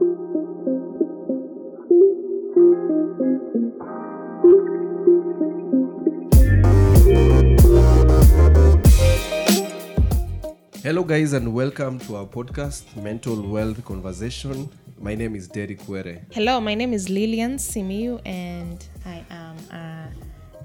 Hello, guys, and welcome to our podcast, Mental Wealth Conversation. My name is Derek Were. Hello, my name is Lillian Simiu, and I am a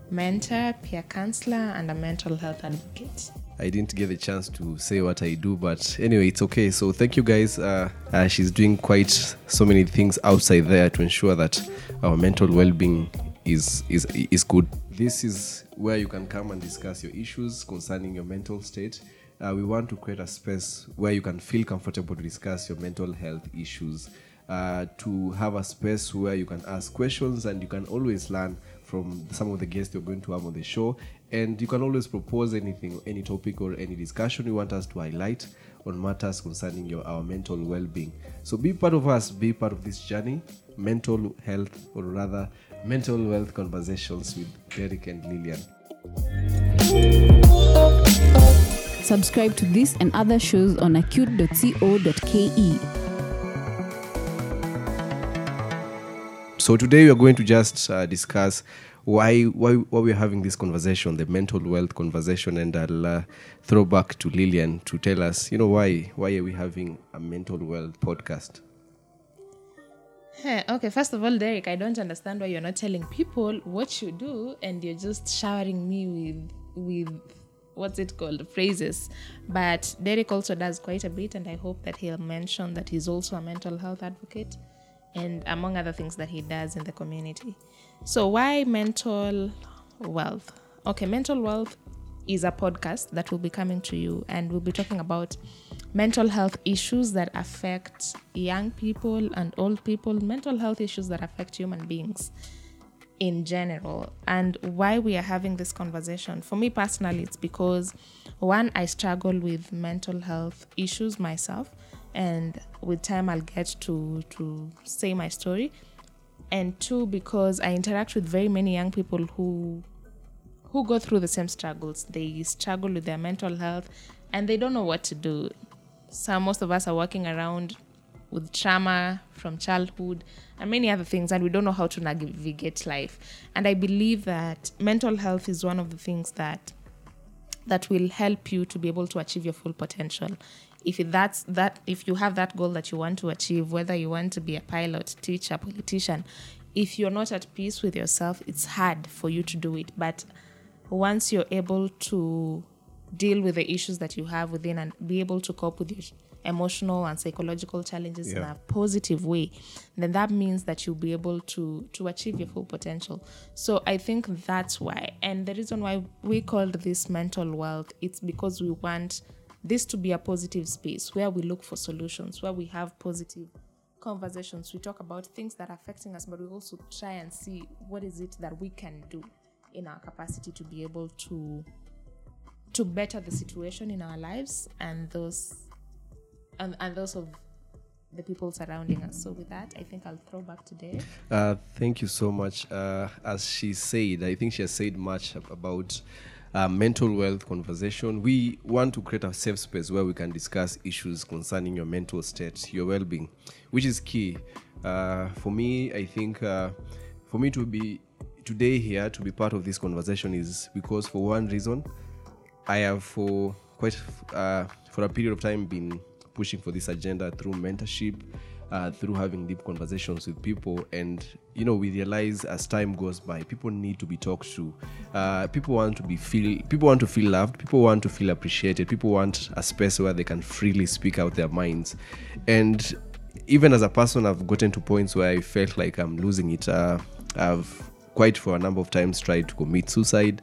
mentor, peer counselor, and a mental health advocate. I didn't get the chance to say what I do, but anyway, it's okay. So, thank you guys. Uh, uh, she's doing quite so many things outside there to ensure that our mental well being is, is, is good. This is where you can come and discuss your issues concerning your mental state. Uh, we want to create a space where you can feel comfortable to discuss your mental health issues, uh, to have a space where you can ask questions and you can always learn from some of the guests you're going to have on the show. And you can always propose anything, any topic, or any discussion you want us to highlight on matters concerning your our mental well-being. So be part of us, be part of this journey, mental health, or rather mental wealth conversations with Derek and Lillian. Subscribe to this and other shows on acute.co.ke. So today we are going to just uh, discuss why, why why we're having this conversation, the mental wealth conversation, and I'll uh, throw back to Lillian to tell us, you know, why why are we having a mental wealth podcast? Hey, okay, first of all, Derek, I don't understand why you're not telling people what you do and you're just showering me with with what's it called phrases but derek also does quite a bit and i hope that he'll mention that he's also a mental health advocate and among other things that he does in the community so why mental wealth? Okay mental wealth is a podcast that will be coming to you and we'll be talking about mental health issues that affect young people and old people mental health issues that affect human beings in general. And why we are having this conversation for me personally it's because one i struggle with mental health issues myself and with time i'll get to to say my story and two because i interact with very many young people who who go through the same struggles. They struggle with their mental health and they don't know what to do. So most of us are walking around with trauma from childhood and many other things and we don't know how to navigate life. And i believe that mental health is one of the things that that will help you to be able to achieve your full potential if that's that if you have that goal that you want to achieve whether you want to be a pilot teacher politician if you're not at peace with yourself it's hard for you to do it. But once you're able to deal with the issues that you have within and be able to cope with your emotional and psychological challenges in a positive way then that means that you'll be able to to achieve your full potential. So i think that's why and the reason why we called this mental wealth it's because we want this to be a positive space where we look for solutions where we have positive conversations we talk about things that are affecting us but we also try and see what is it that we can do in our capacity to be able to to better the situation in our lives and those and, and those of the people surrounding us. So with that, I think I'll throw back to Dave. Uh, thank you so much. Uh, as she said, I think she has said much about uh, mental wealth conversation. We want to create a safe space where we can discuss issues concerning your mental state, your well-being, which is key. Uh, for me, I think uh, for me to be today here to be part of this conversation is because for one reason, I have for quite uh, for a period of time been pushing for this agenda through mentorship, uh, through having deep conversations with people, and you know we realize as time goes by, people need to be talked to. Uh, people want to be feel. People want to feel loved. People want to feel appreciated. People want a space where they can freely speak out their minds, and even as a person, I've gotten to points where I felt like I'm losing it. Uh, I've quite for a number of times tried to commit suicide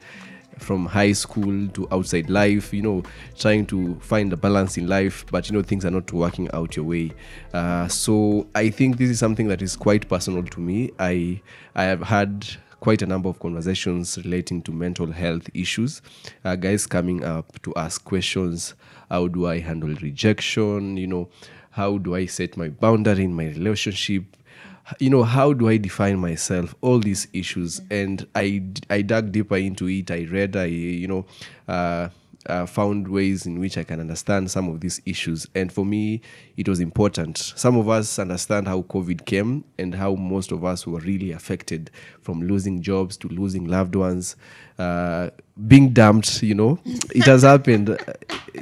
from high school to outside life you know trying to find a balance in life but you know things are not working out your way. Uh, so i think this is something that is quite personal to me. I i have had quite a number of conversations relating to mental health issues. Uh, guys coming up to ask questions. How do i handle rejection? You know how do i set my boundary in my relationship you know how do i define myself all these issues and i i dug deeper into it i read i you know uh uh, found ways in which I can understand some of these issues. And for me, it was important. Some of us understand how COVID came and how most of us were really affected from losing jobs to losing loved ones, uh, being dumped, you know. It has happened.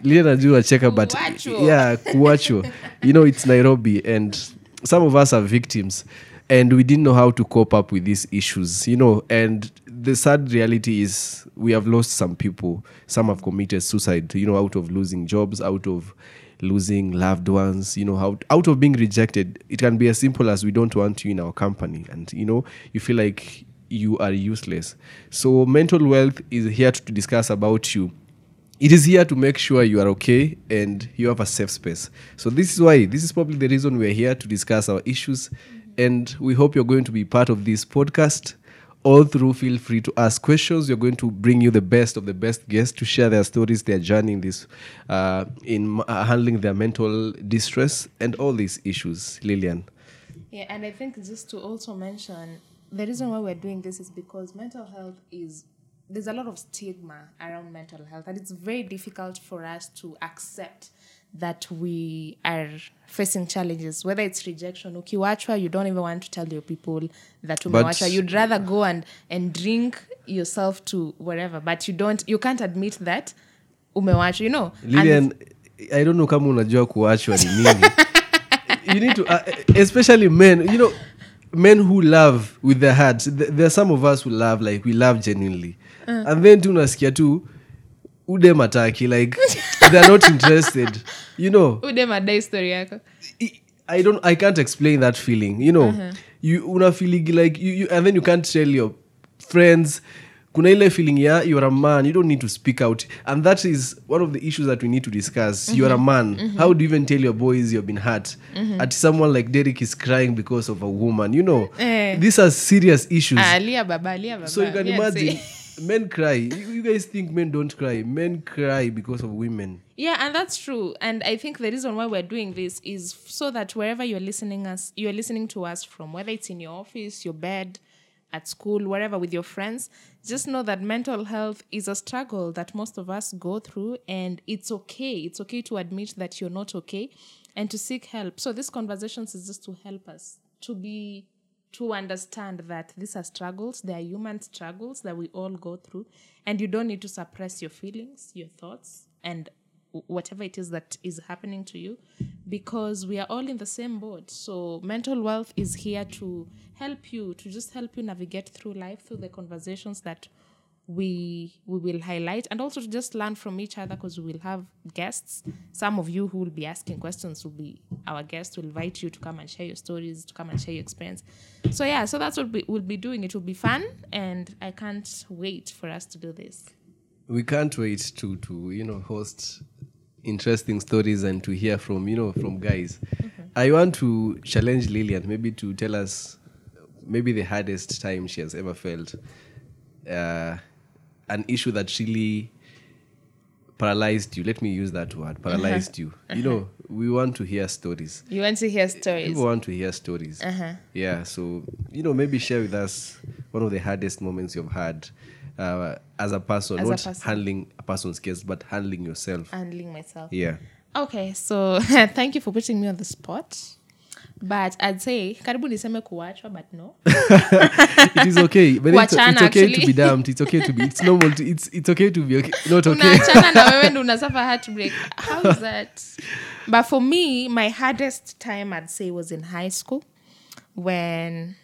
Lile najua cheka, but yeah, kuachwa. you know, it's Nairobi and some of us are victims and we didn't know how to cope up with these issues, you know. And the sad reality is we have lost some people. Some have committed suicide, you know, out of losing jobs, out of losing loved ones, you know, out, out of being rejected. It can be as simple as we don't want you in our company. And, you know, you feel like you are useless. So mental wealth is here to discuss about you it is here to make sure you are okay and you have a safe space. So this is why this is probably the reason we're here to discuss our issues, and we hope you're going to be part of this podcast. All through, feel free to ask questions. We're going to bring you the best of the best guests to share their stories, their journey in this, uh, in uh, handling their mental distress and all these issues. Lillian, Yeah, and I think just to also mention the reason why we're doing this is because mental health is there's a lot of stigma around mental health, and it's very difficult for us to accept that we are facing challenges, whether it's rejection. Ukiwachwa, you don't even want to tell your people that umewachwa. You'd rather go and, and drink yourself to wherever, but you don't, you can't admit that umewachwa, you know. And Lillian, I don't know kama unajua kuachwa ni nini. you need to, uh, especially men, you know, men who love with their hearts. Th- There are some of us who love, like we love genuinely. And then tu unasikia tu, ude mataki, like they're not interested. You know, ude madai story yako. I- I don't I can't explain that feeling. You know, you una feeling like you, you and then you can't tell your friends. Kuna ile feeling ya you're a man, you don't need to speak out. And that is one of the issues that we need to discuss. You're a man. How do you even tell your boys you've been hurt? At someone like Derek is crying because of a woman. You know, Eh. these are serious issues. Ah, alia baba, alia baba. so you can imagine men cry. You, you guys think men don't cry. Men cry because of women. Yeah, and that's true. And I think the reason why we're doing this is so that wherever you're listening us, you're listening to us from, whether it's in your office, your bed, at school, wherever with your friends, just know that mental health is a struggle that most of us go through, and it's okay. It's okay to admit that you're not okay and to seek help. So this conversations is just to help us to be to understand that these are struggles, they are human struggles that we all go through, and you don't need to suppress your feelings, your thoughts, and whatever it is that is happening to you because we are all in the same boat. So, mental wealth is here to help you, to just help you navigate through life, through the conversations that we we will highlight and also to just learn from each other because we will have guests. Some of you who will be asking questions will be our guests will invite you to come and share your stories to come and share your experience. So yeah so that's what we, we'll be doing. It will be fun and i can't wait for us to do this. We can't wait to to you know host interesting stories and to hear from you know from guys. I want to challenge lillian maybe to tell us maybe the hardest time she has ever felt uh, an issue that really paralyzed you. Let me use that word uh-huh. paralyzed you. You uh-huh. know we want to hear stories. You want to hear stories. People want to hear stories. Uh-huh. Yeah so you know maybe share with us one of the hardest moments you've had uh, as a person As a person. handling a person's case but handling yourself. Handling myself. Yeah. Okay so thank you for putting me on the spot. But i'd say karibu niseme kuachwa but no. It is okay. But it's, it's okay to be damned. It's okay to be it's normal to, it's it's okay to be okay not okay. Unaachana na wewe ndo unasuffer heartbreak. How is that? But for me my hardest time i'd say was in high school when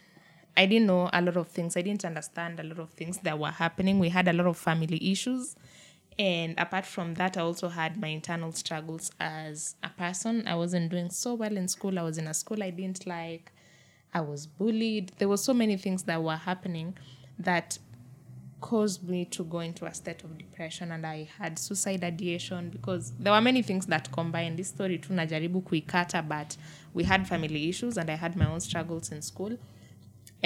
i didn't know a lot of things. I didn't understand a lot of things that were happening. We had a lot of family issues. And apart from that i also had my internal struggles as a person. I wasn't doing so well in school. I was in a school i didn't like. I was bullied. There were so many things that were happening that caused me to go into a state of depression. And I had suicide ideation because there were many things that combined. This story tu najaribu kuikata but we had family issues and I had my own struggles in school.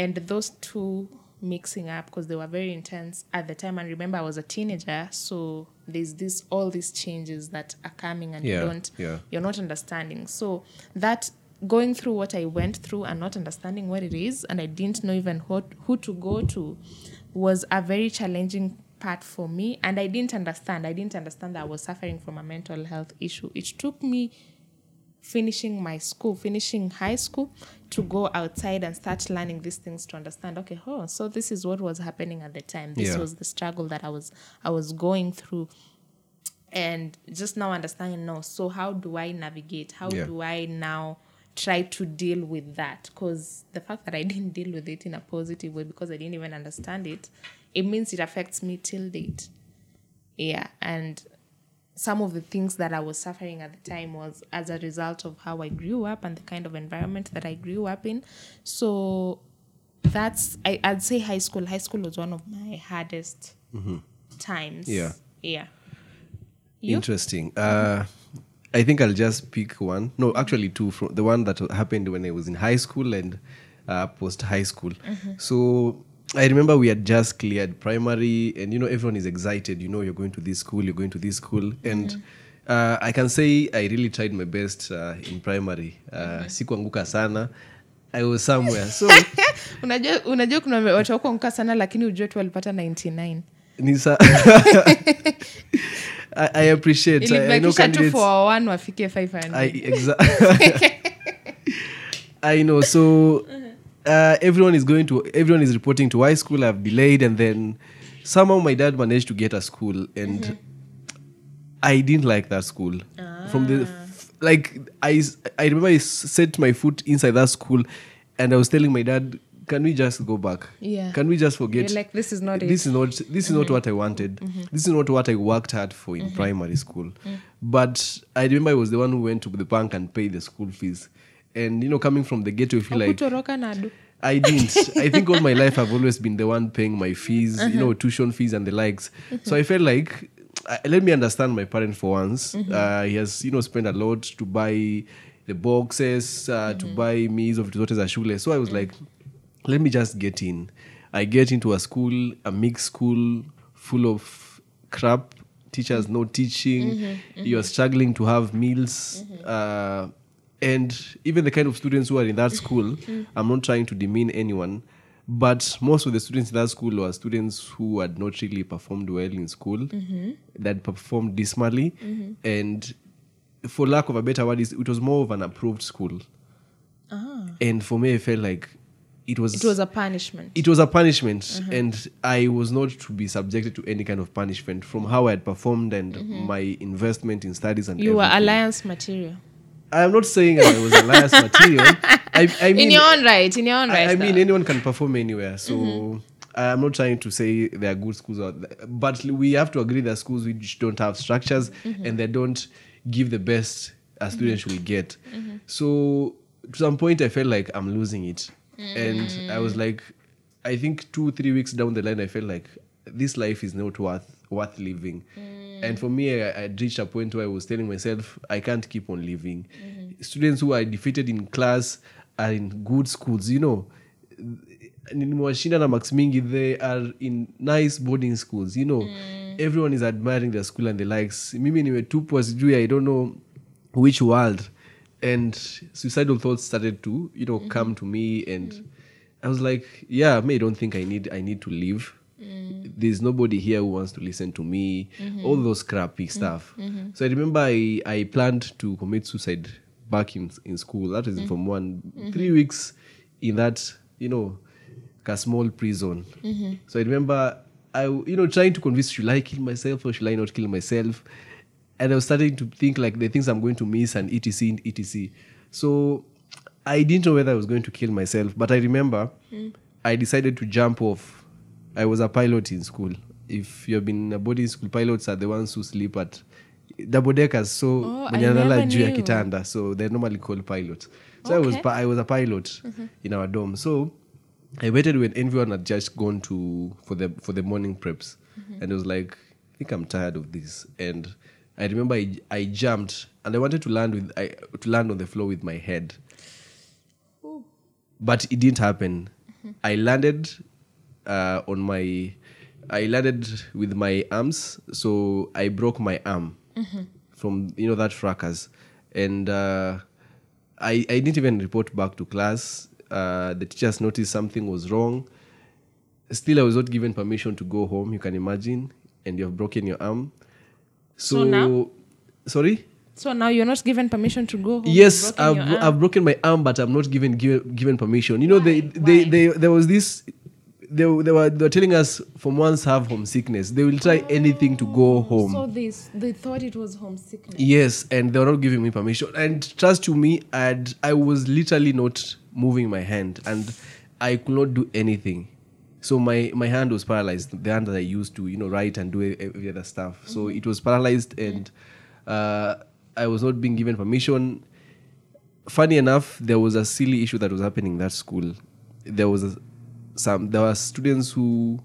And those two mixing up because they were very intense at the time and remember I was a teenager so there's this all these changes that are coming and Yeah, you don't yeah. you're not understanding. So that going through what I went through and not understanding what it is, and I didn't know even what, who to go to, was a very challenging part for me and i didn't understand i didn't understand that i was suffering from a mental health issue it took me finishing my school finishing high school to go outside and start learning these things to understand okay oh so this is what was happening at the time. This Yeah. was the struggle that i was i was going through. And just now understanding no so how do i navigate? How Yeah. do i now try to deal with that? Because the fact that i didn't deal with it in a positive way because i didn't even understand it it means it affects me till date. Yeah and some of the things that i was suffering at the time was as a result of how i grew up and the kind of environment that i grew up in so that's I, i'd say high school high school was one of my hardest times Yeah. yeah You? Interesting. Uh, I think I'll just pick one. No, actually two. From the one that happened when I was in high school and uh, post high school. So I remember we had just cleared primary, and you know everyone is excited. You know you're going to this school, you're going to this school, and uh, I can say I really tried my best uh, in primary. Uh, Sikuanguka sana. I was somewhere. So unajua unajua kuna watu wako sana lakini ujue tu walipata 99 Nisa. I, I appreciate. I, I know ilibakisha tu for one wafike 500 I exa- I know. So uh, everyone is going to everyone is reporting to high school. I've delayed, and then somehow my dad managed to get a school, and I didn't like that school. From the ah. f- like, I remember I set my foot inside that school, and I was telling my dad. Can we just go back? Yeah. Can we just forget? You're like, this is not this it. is not this is not mm-hmm. what I wanted. Mm-hmm. This is not what I worked hard for in mm-hmm. primary school. Mm. But I remember I was the one who went to the bank and paid the school fees. And you know, coming from the ghetto, you feel like I didn't. I think all my life I've always been the one paying my fees, you know, tuition fees and the likes. So I felt like uh, let me understand my parent for once. Uh, he has, you know, spent a lot to buy the boxes, uh, to buy me vitu zote za shule. So I was like, let me just get in. I get into a school, a mixed school full of crap, teachers no teaching, you're struggling to have meals. Uh, and even the kind of students who are in that school, mm. I'm not trying to demean anyone, but most of the students in that school were students who had not really performed well in school, mm-hmm. that performed dismally, mm-hmm. and for lack of a better word, it was more of an approved school. ah. And for me, I felt like it was it was a punishment. It was a punishment. Mm-hmm. And i was not to be subjected to any kind of punishment from how i had performed and my investment in studies and you were alliance material i'm not saying i was alliance material. I, I mean in your own right in your own right I, I mean anyone can perform anywhere so mm-hmm. i'm not trying to say there are good schools out there but we have to agree that schools which don't have structures mm-hmm. and they don't give the best a student mm-hmm. will get. So to some point i felt like i'm losing it. And i was mm. like i think two three weeks down the line i felt like this life is not worth worth living mm. And for me I, I reached a point where i was telling myself i can't keep on living. Mm-hmm. Students who are defeated in class are in good schools you know. Nimewashinda na max mingi they are in nice boarding schools you know. Mm. Everyone is admiring their school and the likes. Mimi nimetupwa sijui i don't know which world. And suicidal thoughts started to you know mm-hmm. come to me and mm. i was like yeah me i don't think i need i need to live there's nobody here who wants to listen to me mm-hmm. all those crappy mm-hmm. stuff. Mm-hmm. So i remember I, I planned to commit suicide back in, in school. That is from one three weeks in that you know a small prison. So i remember i you know trying to convince should i kill myself or should i not kill myself? And I was starting to think like the things I'm going to miss and etc etc. So I didn't know whether I was going to kill myself, but I remember mm. I decided to jump off. I was a pilot in school. If you've been in a boarding school, pilots are the ones who sleep at double deckers. So Oh, mwenye analala juu ya kitanda. So they're normally called pilots. So I was I was a pilot in our dom So I waited when everyone had just gone to for the for the morning preps, and I was like, I think I'm tired of this. And I remember I, I jumped and I wanted to land with I, to land on the floor with my head, but it didn't happen. I landed uh, on my I landed with my arms, so I broke my arm from you know that fracas, and uh, I I didn't even report back to class. Uh, the teachers noticed something was wrong. still i was not given permission to go home you can imagine and you have broken your arm so, So now? sorry So now you're not given permission to go home. yes broken I've, your bro- arm. I've broken my arm but i'm not given given, given permission you know they, Why? they they there was this they, they were they were telling us from once have homesickness they will try anything to go home So they s- they thought it was homesickness. Yes, and they were not giving me permission. And trust to me, I'd, I was literally not moving my hand, and I could not do anything. So my, my hand was paralyzed. The hand that I used to, you know, write and do every other stuff. So it was paralyzed, and uh, I was not being given permission. Funny enough, there was a silly issue that was happening in that school. There was a, some there were students who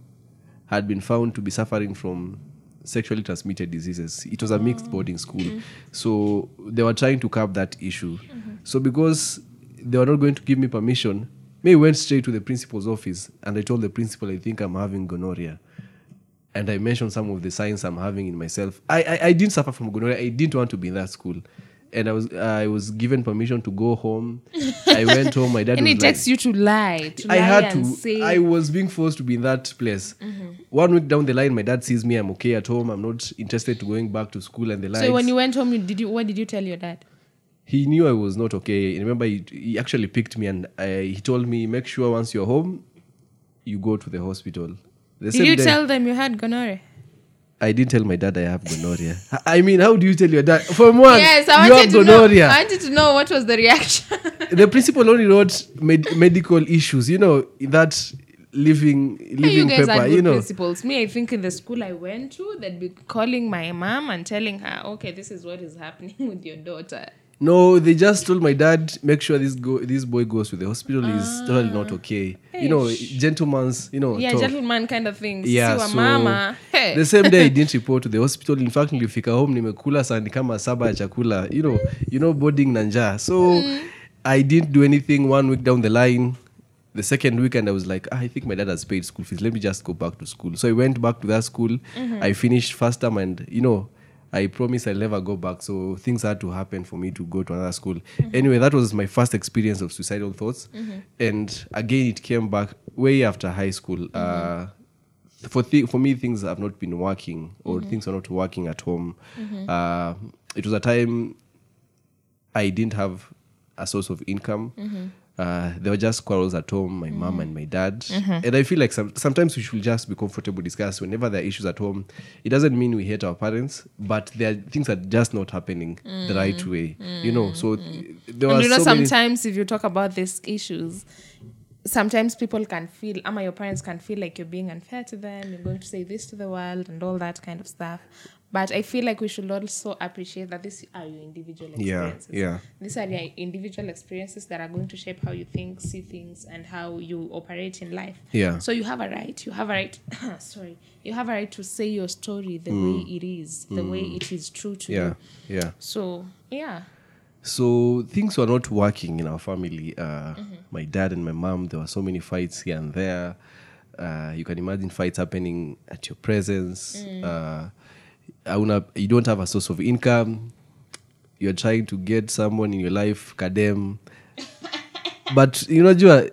had been found to be suffering from sexually transmitted diseases. It was a mixed oh, boarding school. So they were trying to curb that issue. Mm-hmm. So because they were not going to give me permission, me went straight to the principal's office and I told the principal I think I'm having gonorrhea. And I mentioned some of the signs I'm having in myself. I, I, I didn't suffer from gonorrhea. I didn't want to be in that school. And I was I was given permission to go home. I went home. My dad And it like, takes you to lie. To I lie had and to. Say, I was being forced to be in that place. Mm-hmm. One week down the line, my dad sees me. I'm okay at home. I'm not interested to going back to school and the like. so when you went home, you, did you? What did you tell your dad? he knew I was not okay. Remember, he, he actually picked me and I, he told me, make sure once you're home, you go to the hospital. The Did you day- tell them you had gonorrhea? I didn't tell my dad I have gonorrhea. I mean, how do you tell your dad? From one, yes, I you wanted have to know. gonorrhea. I wanted to know what was the reaction. the principal only wrote med- medical issues. You know that living living you guys paper. are good You know. principals. Me, I think in the school I went to, they'd be calling my mom and telling her, "Okay, this is what is happening with your daughter." No, they just told my dad, make sure this go this boy goes to the hospital. He's totally not okay. You know, gentleman's, you know, Ah. Yeah, talk. gentleman kind of thing. Yeah, Siwa so mama. Hey. the same day I didn't report to the hospital. In fact, nilifika home nimekula sani kama saba ya chakula. You know, you know, boarding na njaa. So Mm. I didn't do anything. One week down the line, the second weekend, I was like, ah, I think my dad has paid school fees. Let me just go back to school. So I went back to that school. Mm-hmm. I finished first term, and you know. I promise I'll never go back, so things had to happen for me to go to another school. Mm-hmm. Anyway, that was my first experience of suicidal thoughts, and again, it came back way after high school. Mm-hmm. Uh, for for me things have not been working or Mm-hmm. things are not working at home uh, it was a time i didn't have a source of income Mm-hmm. Uh, there were just quarrels at home my mom and my dad. Mm-hmm. And i feel like some, sometimes we should just be comfortable discuss whenever there are issues at home. It doesn't mean we hate our parents but there are things that are just not happening the mm. right way you know? So mm. th- there and you know, so many- sometimes if you talk about these issues, sometimes people can feel, ama your parents can feel like you're being unfair to them, you're going to say this to the world and all that kind of stuff. But I feel like we should also appreciate that these are your individual experiences. yeah. yeah. These are your individual experiences that are going to shape how you think, see things, and how you operate in life. Yeah. So you have a right. You have a right. sorry. You have a right to say your story the way it is, the way it is true to Mm. yeah you. yeah So yeah. So things were not working in our family. Uh, Mm-hmm. My dad and my mom, there were so many fights here and there. Uh, you can imagine fights happening at your presence. Mm. Uh, hauna- you don't have a source of income. You're trying to get someone in your life, kadem. but you know, Jua,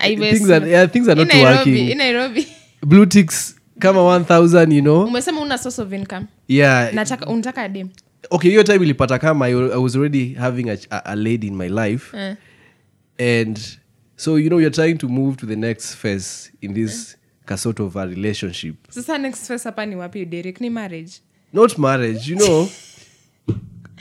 things are, yeah, things are not Nairobi, working. in Nairobi. Blue ticks, kama 1000, you know. umesema una source of income Yeah. nataka unataka dem okay hiyo time ilipata kama I, was already having a, a, a lady in my life uh. and so you know you're trying to move to the next phase in this ka sort of a relationship sasa next phase hapa ni wapi derek ni marriage not marriage you know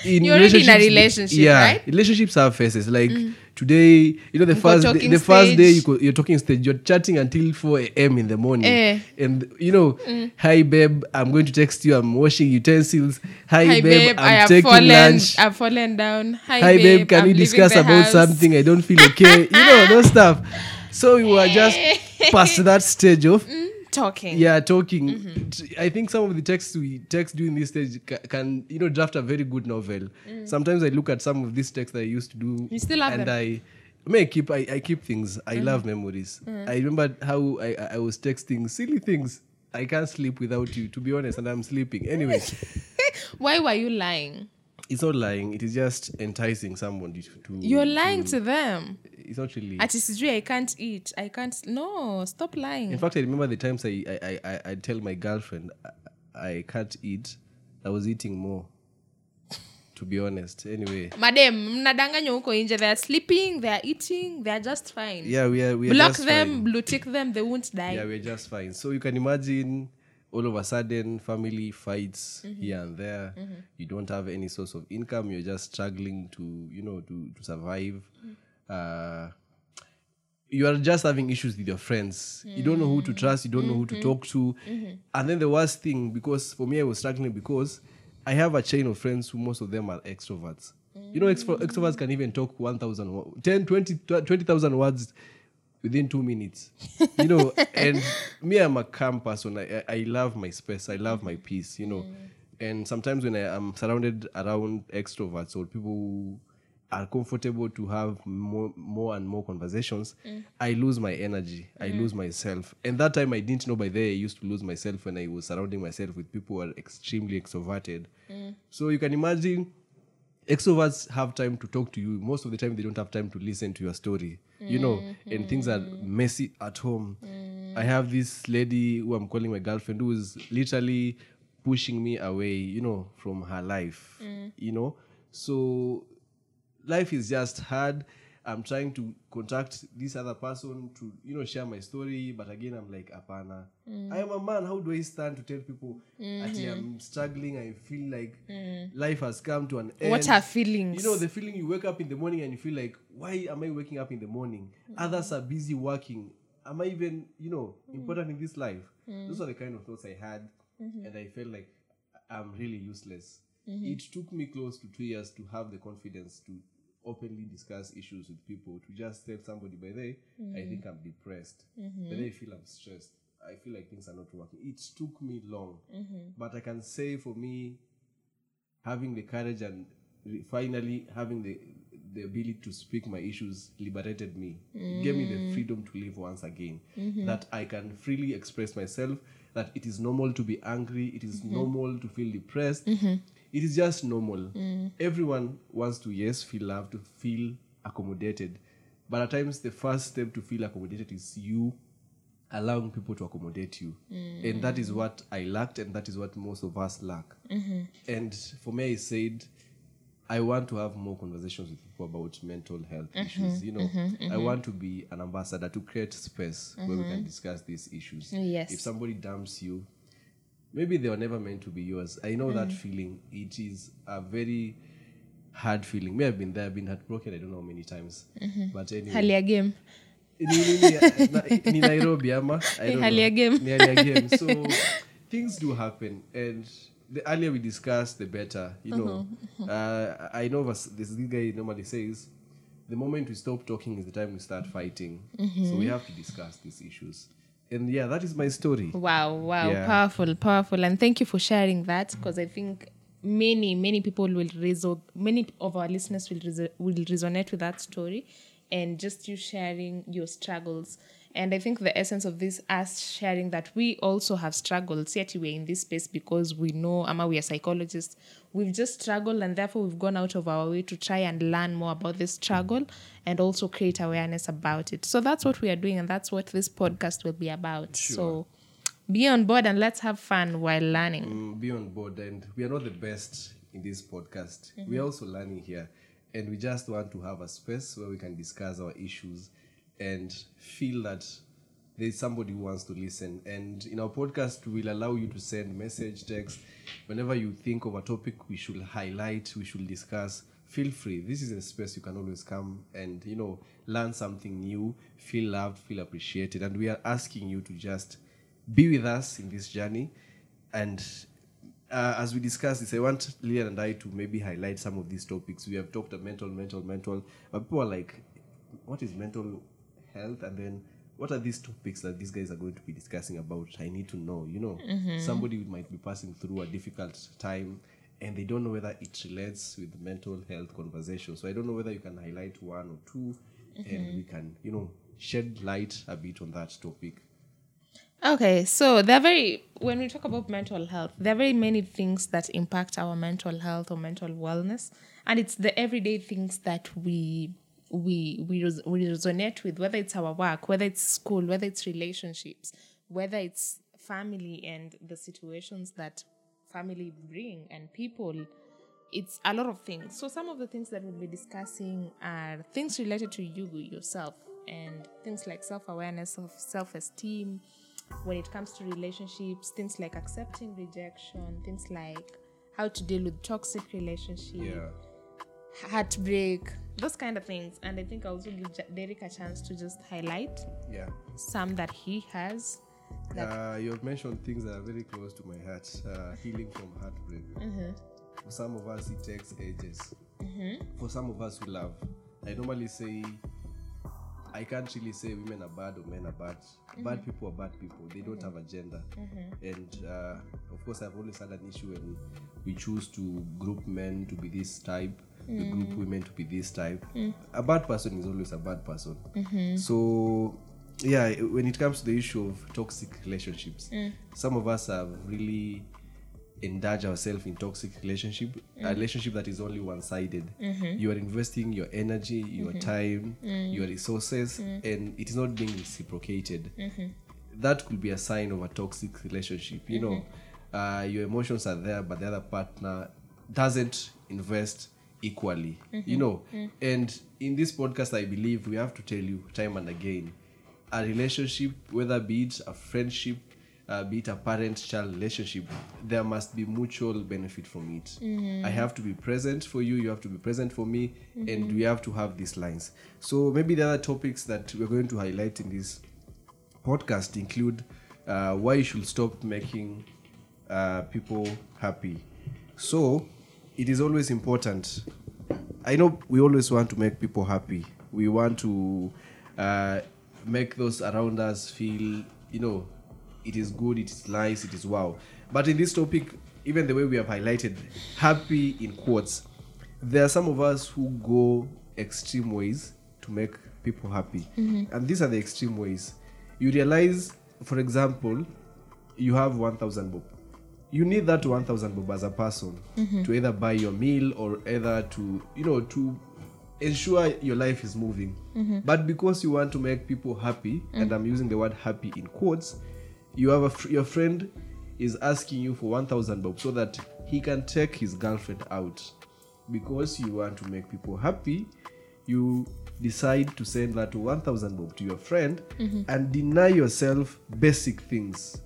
in You're already in a relationship, yeah right? Mm. relationships have faces. like today you know the Mko first day, the stage. first day you go, you're talking stage you're chatting until 4 a.m in the morning Eh. and you know hi babe i'm going to text you i'm washing utensils hi, hi babe, babe i'm i have taking fallen lunch i've fallen down hi, hi babe, can I'm we discuss about house." something i don't feel okay you know those stuff so we were just past that stage of mm, talking. Yeah talking. Mm-hmm. I think some of the texts we text during this stage ca- can you know draft a very good novel. Mm. Sometimes i look at some of these texts that i used to do You still have and them? i may keep I, I keep things. I mm-hmm. love memories. Mm. I remember how I, I I was texting silly things. I can't sleep without you to be honest and i'm sleeping. Anyway. Why were you lying it's not lying it is just enticing someone to, to you're lying to them it's not really. at sijui i can't eat i can't no stop lying In fact, I remember the times I I I, I tell my girlfriend I, I can't eat. I was eating more. To be honest, anyway. madam mnadanganywa huko inje they are sleeping they are eating they are just fine Yeah, we are. We are block just them fine. blue tick them they won't die Yeah, we're just fine. So you can imagine all of a sudden family fights mm-hmm. here and there. Mm-hmm. You don't have any source of income. You're just struggling to, you know, to, to survive. Mm-hmm. Uh, you are just having issues with your friends. You don't know who to trust. You don't know who to talk to. And then the worst thing, because for me, I was struggling because I have a chain of friends who most of them are extroverts. You know, extro- extroverts can even talk 1,000, wo- 10, 20 20,000 words within two minutes. You know, and me, I'm a calm person. I, I I love my space. I love my peace, you know. Mm. And sometimes when I am surrounded around extroverts or people who are comfortable to have more, more and more conversations, mm. I lose my energy. I mm. lose myself. And that time I didn't know by there I used to lose myself when I was surrounding myself with people who are extremely extroverted. So you can imagine extroverts have time to talk to you. Most of the time they don't have time to listen to your story. You know and things are messy at home. I have this lady who i'm calling my girlfriend who is literally pushing me away you know from her life you know. So life is just hard i'm trying to contact this other person to you know share my story but again i'm like apana i am mm. a man how do i stand to tell people that i'm mm-hmm. struggling? I feel like mm. life has come to an end what are feelings? You know the feeling you wake up in the morning and you feel like why am i waking up in the morning? Mm. Others are busy working. Am i even you know important in this life? Those are the kind of thoughts i had mm-hmm. and i felt like i'm really useless. Mm-hmm. It took me close to two years to have the confidence to openly discuss issues with people to just tell somebody by the way i mm-hmm. think i'm depressed. The way i feel i'm stressed. I feel like things are not working. It took me long. Mm-hmm. But i can say for me having the courage and finally having the the ability to speak my issues liberated me. It gave me the mm. freedom to live once again. Mm-hmm. That i can freely express myself that it is normal to be angry it is normal to feel depressed it is just normal. Mm. Everyone wants to yes feel loved to feel accommodated. But at times the first step to feel accommodated is you allowing people to accommodate you. Mm. And that is what i lacked and that is what most of us lack. Mm-hmm. And for me i said i want to have more conversations with people about mental health mm-hmm. issues you know. Mm-hmm. I want to be an ambassador to create space where we can discuss these issues. Yes. if somebody dumps you maybe they were never meant to be yours. I know that feeling. It is a very hard feeling. May have been there been heartbroken i don't know how many times. But anyway. Hali ya game. Ni, ni, ni, ni nairobi ama? I don't hali ya game. Ni hali ya game. So things do happen. And the earlier we discuss the better you know. Uh, i know this, this guy normally says the moment we stop talking is the time we start fighting. So we have to discuss these issues and yeah that is my story Wow, wow, Yeah. powerful, powerful. And thank you for sharing that because I think many, many people will reso- many of our listeners will, reso- will resonate with that story and just you sharing your struggles. And I think the essence of this, us sharing that we also have struggled, yet we're in this space because we know, Ama, we are psychologists. We've just struggled and therefore we've gone out of our way to try and learn more about this struggle and also create awareness about it. So that's what we are doing and that's what this podcast will be about. So be on board and let's have fun while learning. Mm, be on board and we are not the best in this podcast we are also learning here and we just want to have a space where we can discuss our issues and feel that there's somebody who wants to listen. And in our podcast we'll allow you to send message text. Whenever you think of a topic we should highlight we should discuss. Feel free. This is a space you can always come and you know learn something new feel loved feel appreciated. And we are asking you to just be with us in this journey. And uh, as we discuss this, I want Lillian and I to maybe highlight some of these topics. We have talked about mental, mental, mental, but people are like, what is mental health? And then what are these topics that these guys are going to be discussing about? I need to know, you know, mm-hmm. somebody might be passing through a difficult time and they don't know whether it relates with mental health conversation. So I don't know whether you can highlight one or 2 and mm-hmm. we can, you know, shed light a bit on that topic. Okay, so there are very, when we talk about mental health, there are very many things that impact our mental health or mental wellness. And it's the everyday things that we we we res- we resonate with, whether it's our work, whether it's school, whether it's relationships, whether it's family and the situations that family bring and people. It's a lot of things. So some of the things that we'll be discussing are things related to you yourself and things like self-awareness, of self-esteem, when it comes to relationships, things like accepting rejection, things like how to deal with toxic relationships, Yeah. heartbreak, those kind of things. And I think I'll also give Derek a chance to just highlight Yeah. some that he has. That Uh, you have mentioned things that are very close to my heart. Uh, healing from heartbreak. For some of us, it takes ages. For some of us who love, I normally say, I can't really say women are bad or men are bad. Bad people are bad people. They don't have a gender. And uh, of course, I've always had an issue when we choose to group men to be this type, Mm. we group women to be this type. Mm. A bad person is always a bad person. Mm-hmm. So yeah when it comes to the issue of toxic relationships mm. some of us have really indulged ourselves in toxic relationship a relationship that is only one-sided. Mm-hmm. You are investing your energy your mm-hmm. time your resources and it is not being reciprocated. That could be a sign of a toxic relationship you know. Uh, your emotions are there but the other partner doesn't invest equally you know? And in this podcast i believe we have to tell you time and again a relationship whether be it a friendship uh, be it a parent child relationship there must be mutual benefit from it. I have to be present for you you have to be present for me and we have to have these lines. So maybe the other topics that we're going to highlight in this podcast include uh, why you should stop making uh, people happy. So, it is always important. I know we always want to make people happy. We want to uh, make those around us feel, you know, it is good, it is nice, it is wow. But in this topic, even the way we have highlighted happy in quotes, there are some of us who go extreme ways to make people happy. And these are the extreme ways. You realize, for example, you have 1000 bob. You need that 1000 bob as a person to either buy your meal or either to, you know, to ensure your life is moving. But because you want to make people happy, and I'm using the word happy in quotes, you have a your friend is asking you for 1000 bob so that he can take his girlfriend out because you want to make people happy you decide to send that 1000 bob to your friend and deny yourself basic things.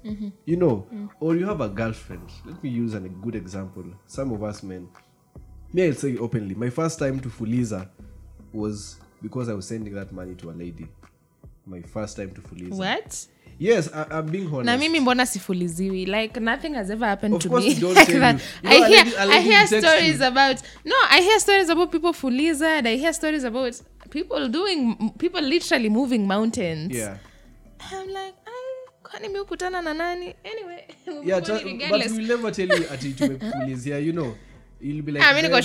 You know or you have a girlfriend. Let me use an, a good example. Some of us men me i'll say openly my first time to fuliza was because i was sending that money to a lady my first time to fuliza. What? yes I, i'm being honest. Na mimi mbona sifuliziwi? Like nothing has ever happened Of to me. like that. you. You I a hear, lady- a I hear stories you. about no I hear stories about people fulized I hear stories about people doing people literally moving mountains. Yeah. I'm like "Ai, kwani mi ukutana na nani? Anyway yeah but we'll never tell you ati you know you'll be like Ah, mi niko "Then-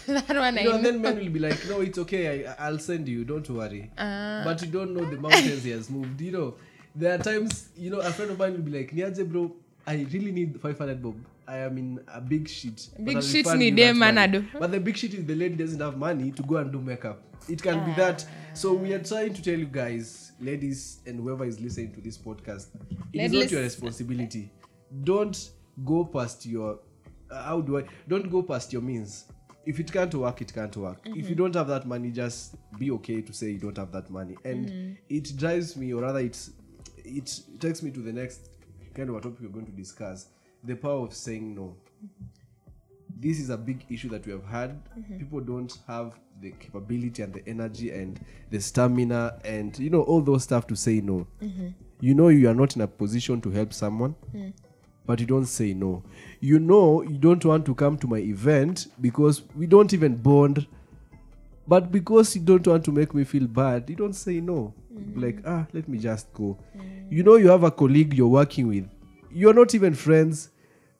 that one you know, and know. then men will be like, no, it's okay. I, I'll send you. Don't worry. Ah. but you don't know the mountains he has moved. You know, there are times, you know, a friend of mine will be like, Niaje, bro, I really need 500 bob. I am in a big shit. Big shit ni dem. Manado. But the big shit is the lady doesn't have money to go and do makeup. It can be that. So we are trying to tell you guys, ladies, and whoever is listening to this podcast, it is not your responsibility. Don't go past your. Uh, how do I? Don't go past your means. If it can't work, it can't work. If you don't have that money, just be okay to say you don't have that money. And it drives me, or rather, it's it takes me to the next kind of a topic we're going to discuss: the power of saying no this is a big issue that we have had. People don't have the capability and the energy and the stamina and you know all those stuff to say no. You know you are not in a position to help someone, but you don't say no. You know you don't want to come to my event because we don't even bond. But because you don't want to make me feel bad, you don't say no. Like, ah, let me just go. You know, you have a colleague you're working with. You're not even friends,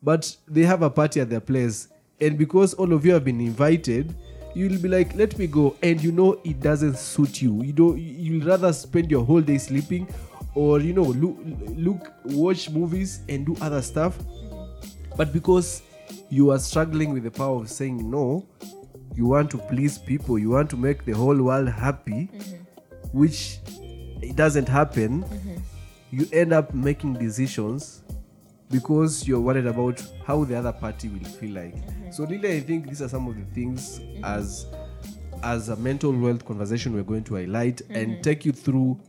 but they have a party at their place. And because all of you have been invited, you'll be like, let me go. And you know, it doesn't suit you. You don't, you'll rather spend your whole day sleeping or, you know, look, look watch movies and do other stuff. But because you are struggling with the power of saying no, you want to please people, you want to make the whole world happy, mm-hmm. which it doesn't happen, mm-hmm. you end up making decisions because you're worried about how the other party will feel like. Mm-hmm. So really I think these are some of the things as as a mental wealth conversation we're going to highlight and take you through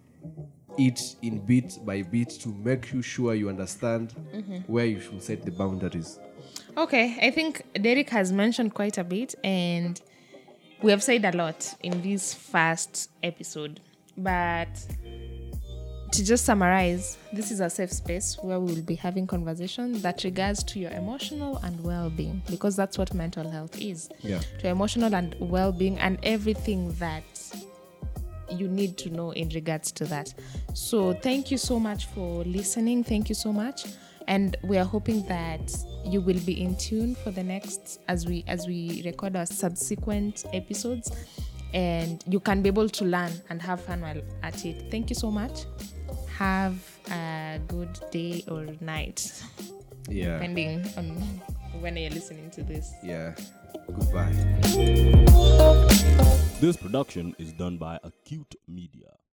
it in bit by bit to make you sure you understand mm-hmm. where you should set the boundaries. Okay, I think Derek has mentioned quite a bit, and we have said a lot in this first episode. But to just summarize, this is a safe space where we will be having conversation that regards to your emotional and well-being, because that's what mental health is. Yeah. To emotional and well-being, and everything that you need to know in regards to that. So thank you so much for listening. Thank you so much. And we are hoping that you will be in tune for the next as we as we record our subsequent episodes and you can be able to learn and have fun while at it. Thank you so much. Have a good day or night, Yeah. depending on when you're listening to this. Yeah. Goodbye. This production is done by Acute Media.